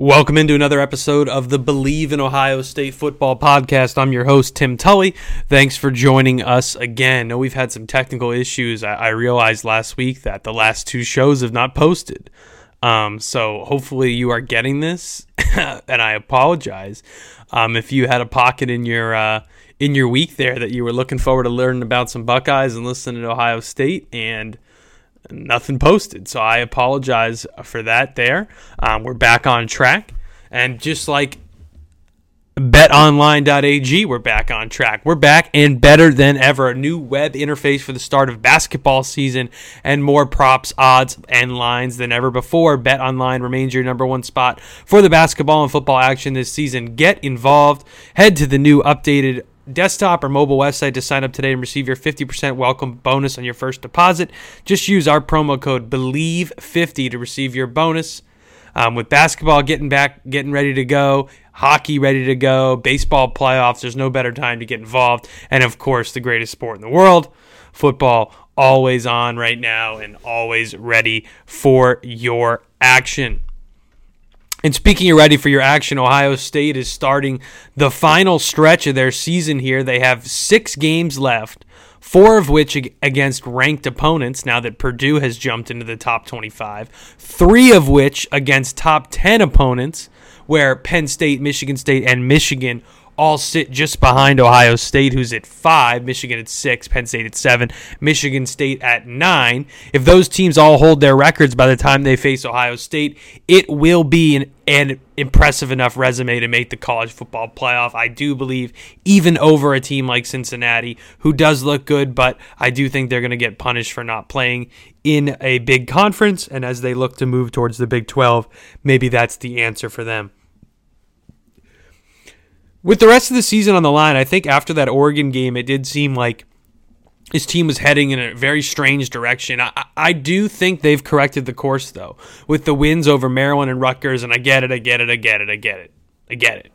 Welcome into another episode of the Believe in Ohio State Football podcast. I'm your host, Tim Tully. Thanks for joining us again. Know we've had some technical issues. I, I realized last week that the last two shows have not posted. Um, so hopefully you are getting this, and I apologize um, if you had a pocket in your uh, in your week there that you were looking forward to learning about some Buckeyes and listening to Ohio State and nothing posted. So I apologize for that there. Um, we're back on track. And just like betonline.ag, we're back on track. We're back and better than ever. A new web interface for the start of basketball season and more props, odds, and lines than ever before. BetOnline remains your number one spot for the basketball and football action this season. Get involved. Head to the new updated desktop or mobile website to sign up today and receive your 50% welcome bonus on your first deposit. Just use our promo code BELIEVE50 to receive your bonus. Um, with basketball getting back, getting ready to go, hockey ready to go, baseball playoffs, there's no better time to get involved. And of course, the greatest sport in the world, football, always on right now and always ready for your action. And speaking of ready for your action, Ohio State is starting the final stretch of their season here. They have six games left, four of which against ranked opponents now that Purdue has jumped into the top 25, three of which against top 10 opponents, where Penn State, Michigan State, and Michigan all sit just behind Ohio State, who's at five, Michigan at six, Penn State at seven, Michigan State at nine. If those teams all hold their records by the time they face Ohio State, it will be an, an impressive enough resume to make the college football playoff. I do believe, even over a team like Cincinnati, who does look good, but I do think they're going to get punished for not playing in a big conference. And as they look to move towards the Big 12, maybe that's the answer for them. With the rest of the season on the line, I think after that Oregon game, it did seem like his team was heading in a very strange direction. I, I do think they've corrected the course, though, with the wins over Maryland and Rutgers. And I get it, I get it, I get it, I get it, I get it.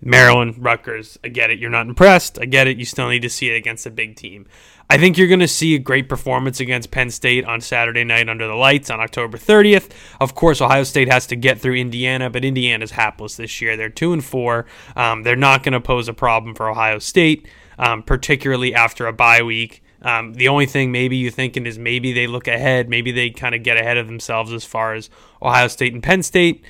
Maryland, Rutgers, I get it. You're not impressed. I get it. You still need to see it against a big team. I think you're going to see a great performance against Penn State on Saturday night under the lights on October 30th. Of course, Ohio State has to get through Indiana, but Indiana's hapless this year. They're two and four. Um, they're not going to pose a problem for Ohio State, um, particularly after a bye week. Um, the only thing maybe you're thinking is maybe they look ahead, maybe they kind of get ahead of themselves as far as Ohio State and Penn State.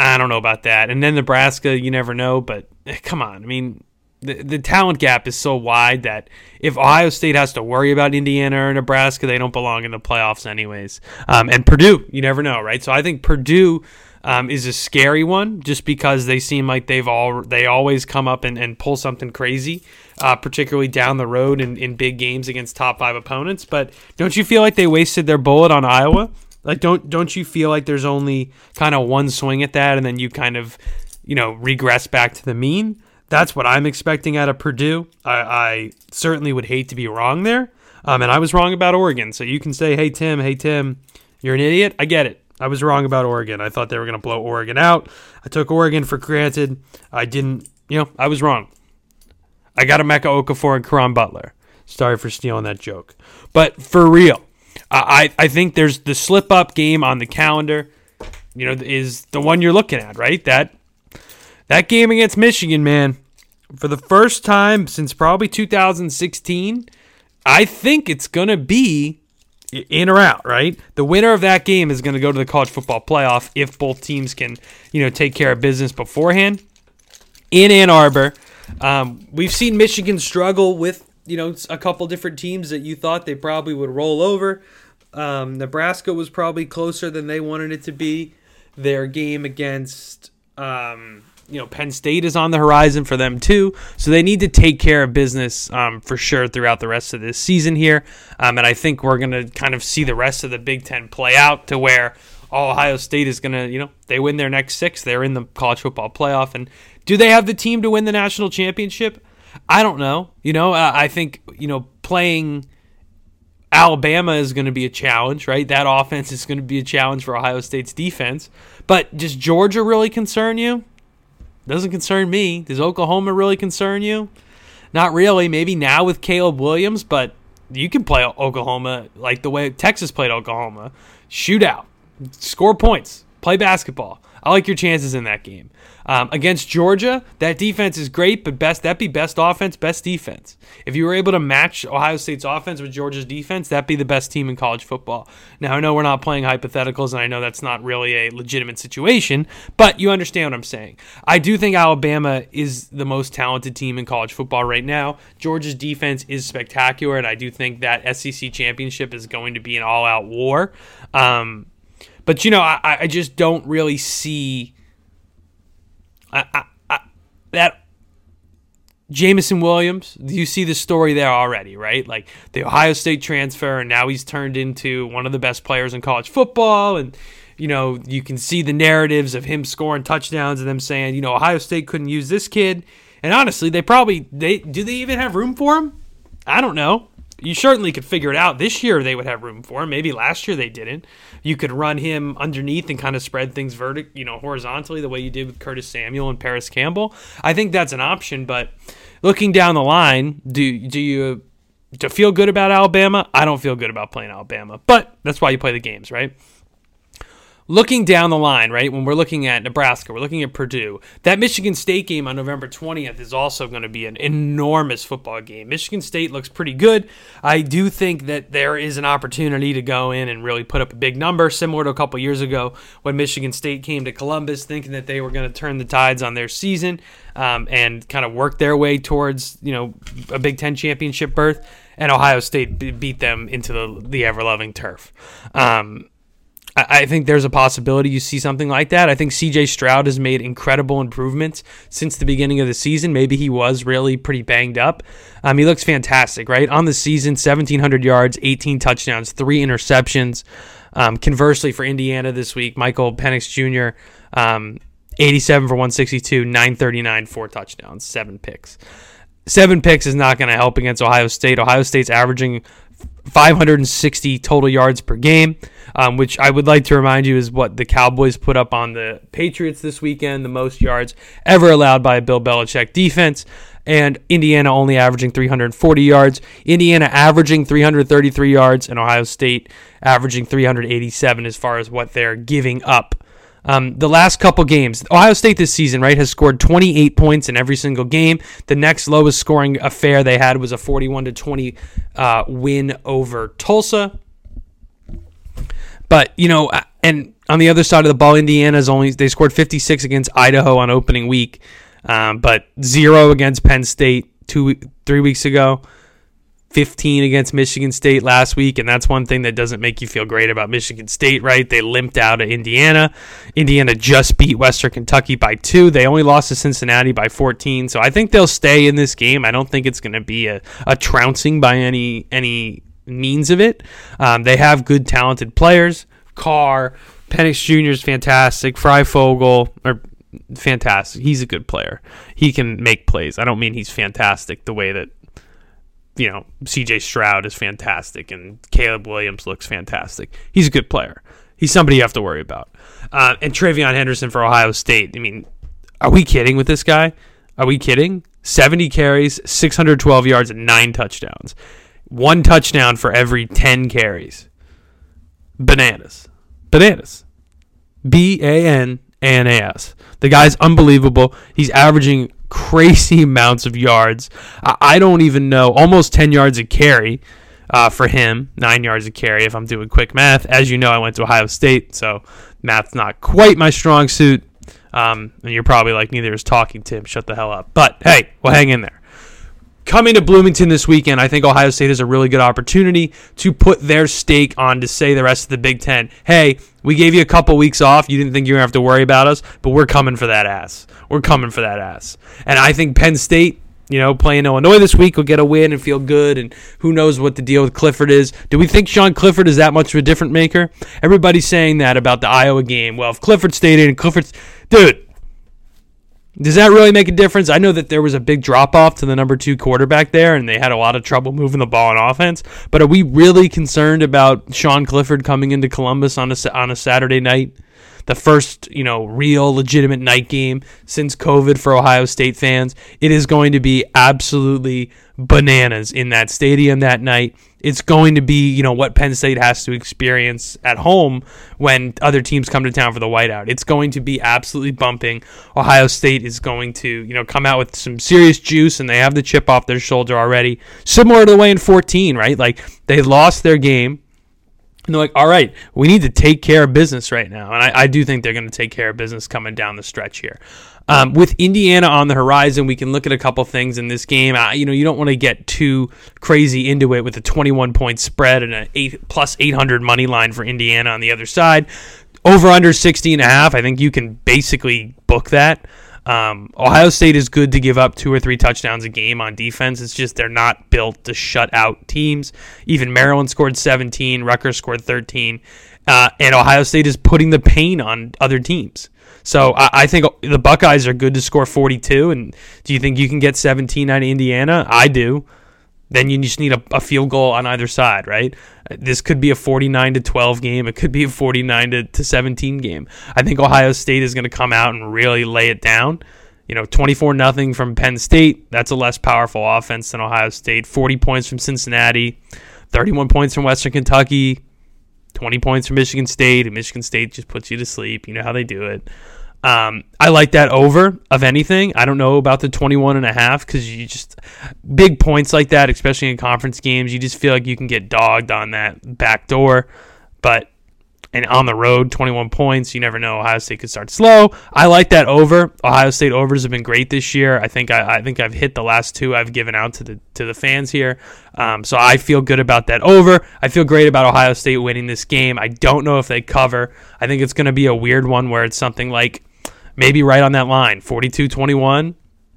I don't know about that. And then Nebraska, you never know, but eh, come on. I mean, the, the talent gap is so wide that if Ohio State has to worry about Indiana or Nebraska, they don't belong in the playoffs anyways. Um, and Purdue, you never know, right? So I think Purdue um, is a scary one just because they seem like they've all they always come up and, and pull something crazy, uh, particularly down the road in, in big games against top five opponents. But don't you feel like they wasted their bullet on Iowa? Like don't don't you feel like there's only kind of one swing at that and then you kind of you know regress back to the mean? That's what I'm expecting out of Purdue. I, I certainly would hate to be wrong there. Um, and I was wrong about Oregon. So you can say, hey, Tim, hey, Tim, you're an idiot. I get it. I was wrong about Oregon. I thought they were going to blow Oregon out. I took Oregon for granted. I didn't, you know, I was wrong. I got Emeka Okafor and Caron Butler. Sorry for stealing that joke. But for real, I, I think there's the slip up game on the calendar, you know, is the one you're looking at, right? That that game against Michigan, man, for the first time since probably 2016, I think it's to be in or out, right? The winner of that game is going to go to the college football playoff if both teams can, you know, take care of business beforehand. In Ann Arbor, um, we've seen Michigan struggle with, you know, a couple different teams that you thought they probably would roll over. Um, Nebraska was probably closer than they wanted it to be. Their game against um, you know Penn State is on the horizon for them too, so they need to take care of business um, for sure throughout the rest of this season here. Um, and I think we're gonna kind of see the rest of the Big Ten play out to where Ohio State is gonna, you know, they win their next six, they're in the college football playoff, and do they have the team to win the national championship? I don't know. You know, I think you know playing. Alabama is going to be a challenge, right? That offense is going to be a challenge for Ohio State's defense. But does Georgia really concern you? Doesn't concern me. Does Oklahoma really concern you? Not really. Maybe now with Caleb Williams, but you can play Oklahoma like the way Texas played Oklahoma. Shootout, score points, play basketball. I like your chances in that game. Um, against Georgia, that defense is great, but best that be best offense, best defense. If you were able to match Ohio State's offense with Georgia's defense, that'd be the best team in college football. Now I know we're not playing hypotheticals, and I know that's not really a legitimate situation, but you understand what I'm saying. I do think Alabama is the most talented team in college football right now. Georgia's defense is spectacular, and I do think that SEC championship is going to be an all-out war. Um, but you know, I, I just don't really see I, I, that Jameson Williams, you see the story there already, right? Like the Ohio State transfer, and now he's turned into one of the best players in college football. And, you know, you can see the narratives of him scoring touchdowns and them saying, you know, Ohio State couldn't use this kid. And honestly, they probably they do they even have room for him? I don't know you certainly could figure it out. This year they would have room for him. Maybe last year they didn't. You could run him underneath and kind of spread things vertic, you know, horizontally the way you did with Curtis Samuel and Parris Campbell. I think that's an option, but looking down the line, do do you to feel good about Alabama? I don't feel good about playing Alabama, but that's why you play the games, right? Looking down the line, right, when we're looking at Nebraska, we're looking at Purdue, that Michigan State game on November 20th is also going to be an enormous football game. Michigan State looks pretty good. I do think that there is an opportunity to go in and really put up a big number, similar to a couple years ago when Michigan State came to Columbus thinking that they were going to turn the tides on their season um, and kind of work their way towards, you know, a Big Ten championship berth. And Ohio State beat them into the, the ever loving turf. Um, I think there's a possibility you see something like that. I think CJ Stroud has made incredible improvements since the beginning of the season. Maybe he was really pretty banged up. Um, he looks fantastic, right? On the season, 1,700 yards, 18 touchdowns, three interceptions. Um, conversely, for Indiana this week, Michael Penix Jr., um, 87 for 162, 939, four touchdowns, seven picks. Seven picks is not going to help against Ohio State. Ohio State's averaging 560 total yards per game, um, which I would like to remind you is what the Cowboys put up on the Patriots this weekend, the most yards ever allowed by a Bill Belichick defense. And Indiana only averaging 340 yards. Indiana averaging 333 yards, and Ohio State averaging 387 as far as what they're giving up um, the last couple games, Ohio State this season, right, has scored 28 points in every single game. The next lowest scoring affair they had was a 41 to 20 uh, win over Tulsa. But you know, uh, and on the other side of the ball, Indiana's only they scored 56 against Idaho on opening week, um, but zero against Penn State two three weeks ago. 15 against Michigan State last week, and that's one thing that doesn't make you feel great about Michigan State, right? They limped out of Indiana. Indiana just beat Western Kentucky by two. They only lost to Cincinnati by 14, so I think they'll stay in this game. I don't think it's going to be a, a trouncing by any any means of it. Um, they have good, talented players. Carr, Penix Jr. is fantastic. Fryfogle, or fantastic. He's a good player. He can make plays. I don't mean he's fantastic the way that you know, CJ Stroud is fantastic and Caleb Williams looks fantastic. He's a good player. He's somebody you have to worry about. Uh, and TreVeyon Henderson for Ohio State. I mean, are we kidding with this guy? Are we kidding? 70 carries, 612 yards, and nine touchdowns. One touchdown for every 10 carries. Bananas. Bananas. B A N A N A S. The guy's unbelievable. He's averaging crazy amounts of yards. I don't even know, almost 10 yards a carry. uh, for him, nine yards of carry. If I'm doing quick math, as you know, I went to Ohio State, so math's not quite my strong suit. Um, and you're probably like, neither is talking, Tim. Shut the hell up. But hey, we'll hang in there. Coming to Bloomington this weekend, I think Ohio State has a really good opportunity to put their stake on to say the rest of the Big Ten, hey, we gave you a couple weeks off. You didn't think you were going to have to worry about us, but we're coming for that ass. We're coming for that ass. And I think Penn State you know, playing Illinois this week will get a win and feel good. And who knows what the deal with Clifford is? Do we think Sean Clifford is that much of a different maker? Everybody's saying that about the Iowa game. Well, if Clifford stayed in, Clifford's dude. Does that really make a difference? I know that there was a big drop off to the number two quarterback there, and they had a lot of trouble moving the ball on offense. But are we really concerned about Sean Clifford coming into Columbus on a on a Saturday night? the first, you know, real legitimate night game since COVID for Ohio State fans. It is going to be absolutely bananas in that stadium that night. It's going to be, you know, what Penn State has to experience at home when other teams come to town for the whiteout. It's going to be absolutely bumping. Ohio State is going to, you know, come out with some serious juice and they have the chip off their shoulder already. Similar to the way in 14, right? Like they lost their game and they're like, all right, we need to take care of business right now. And I, I do think they're going to take care of business coming down the stretch here. Um, with Indiana on the horizon, we can look at a couple things in this game. You know, you don't want to get too crazy into it with a 21 point spread and an eight plus 800 money line for Indiana on the other side. Over under 60 and a half, I think you can basically book that. Um, Ohio State is good to give up two or three touchdowns a game on defense. It's just they're not built to shut out teams. Even Maryland scored 17, Rutgers scored 13, uh, and Ohio State is putting the pain on other teams. So I, I, think the Buckeyes are good to score 42. And do you think you can get 17 out of Indiana? I do then you just need a, a, field goal on either side, right? This could be a 49 to 12 game. It could be a 49 to, to 17 game. I think Ohio State is going to come out and really lay it down. You know, 24 nothing from Penn State. That's a less powerful offense than Ohio State. 40 points from Cincinnati, 31 points from Western Kentucky, 20 points from Michigan State. And Michigan State just puts you to sleep. You know how they do it. Um, I like that over of anything. I don't know about the 21 and a half because you just big points like that, especially in conference games, you just feel like you can get dogged on that back door. But and on the road, 21 points. You never know. Ohio State could start slow. I like that over. Ohio State overs have been great this year. I think I, I think I've hit the last two I've given out to the to the fans here. Um, so I feel good about that over. I feel great about Ohio State winning this game. I don't know if they cover. I think it's going to be a weird one where it's something like maybe right on that line. 42-21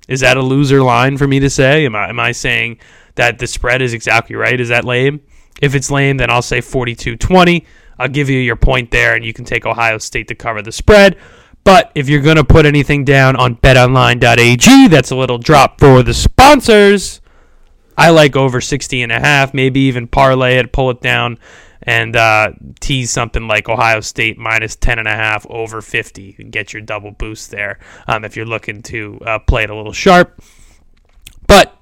is that a loser line for me to say? Am I, am I saying that the spread is exactly right? Is that lame? If it's lame then i'll say 42-20 i'll give you your point there and you can take ohio state to cover the spread. But if you're going to put anything down on betonline.ag that's a little drop for the sponsors. I like over 60 and a half maybe even parlay it pull it down and uh, tease something like Ohio State minus 10.5 over 50 and get your double boost there um, if you're looking to uh, play it a little sharp. But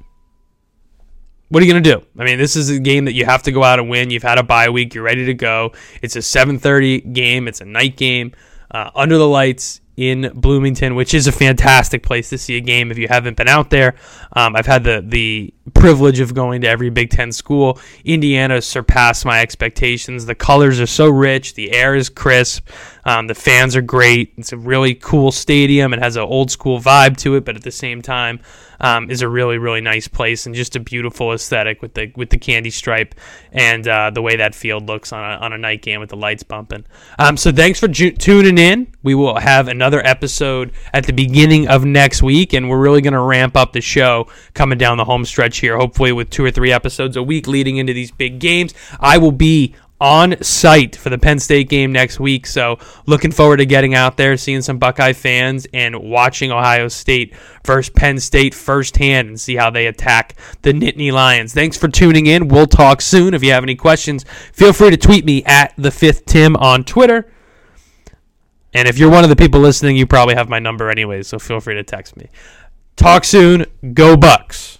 what are you going to do? I mean, this is a game that you have to go out and win. You've had a bye week. You're ready to go. It's a 7:30 game. It's a night game uh, under the lights in Bloomington, which is a fantastic place to see a game if you haven't been out there. Um, I've had the the privilege of going to every Big Ten school. Indiana surpassed my expectations. The colors are so rich, the air is crisp, um, the fans are great. It's a really cool stadium. It has an old school vibe to it, but at the same time, um, is a really really nice place and just a beautiful aesthetic with the with the candy stripe and uh, the way that field looks on a, on a night game with the lights bumping. Um, so thanks for ju- tuning in. We will have another episode at the beginning of next week, and we're really going to ramp up the show coming down the home stretch here. Hopefully with two or three episodes a week leading into these big games. I will be on site for the Penn State game next week. So looking forward to getting out there, seeing some Buckeye fans, and watching Ohio State versus Penn State firsthand and see how they attack the Nittany Lions. Thanks for tuning in. We'll talk soon. If you have any questions, feel free to tweet me at the fifth Tim on Twitter. And if you're one of the people listening, you probably have my number anyway, so feel free to text me. Talk soon. Go Bucks.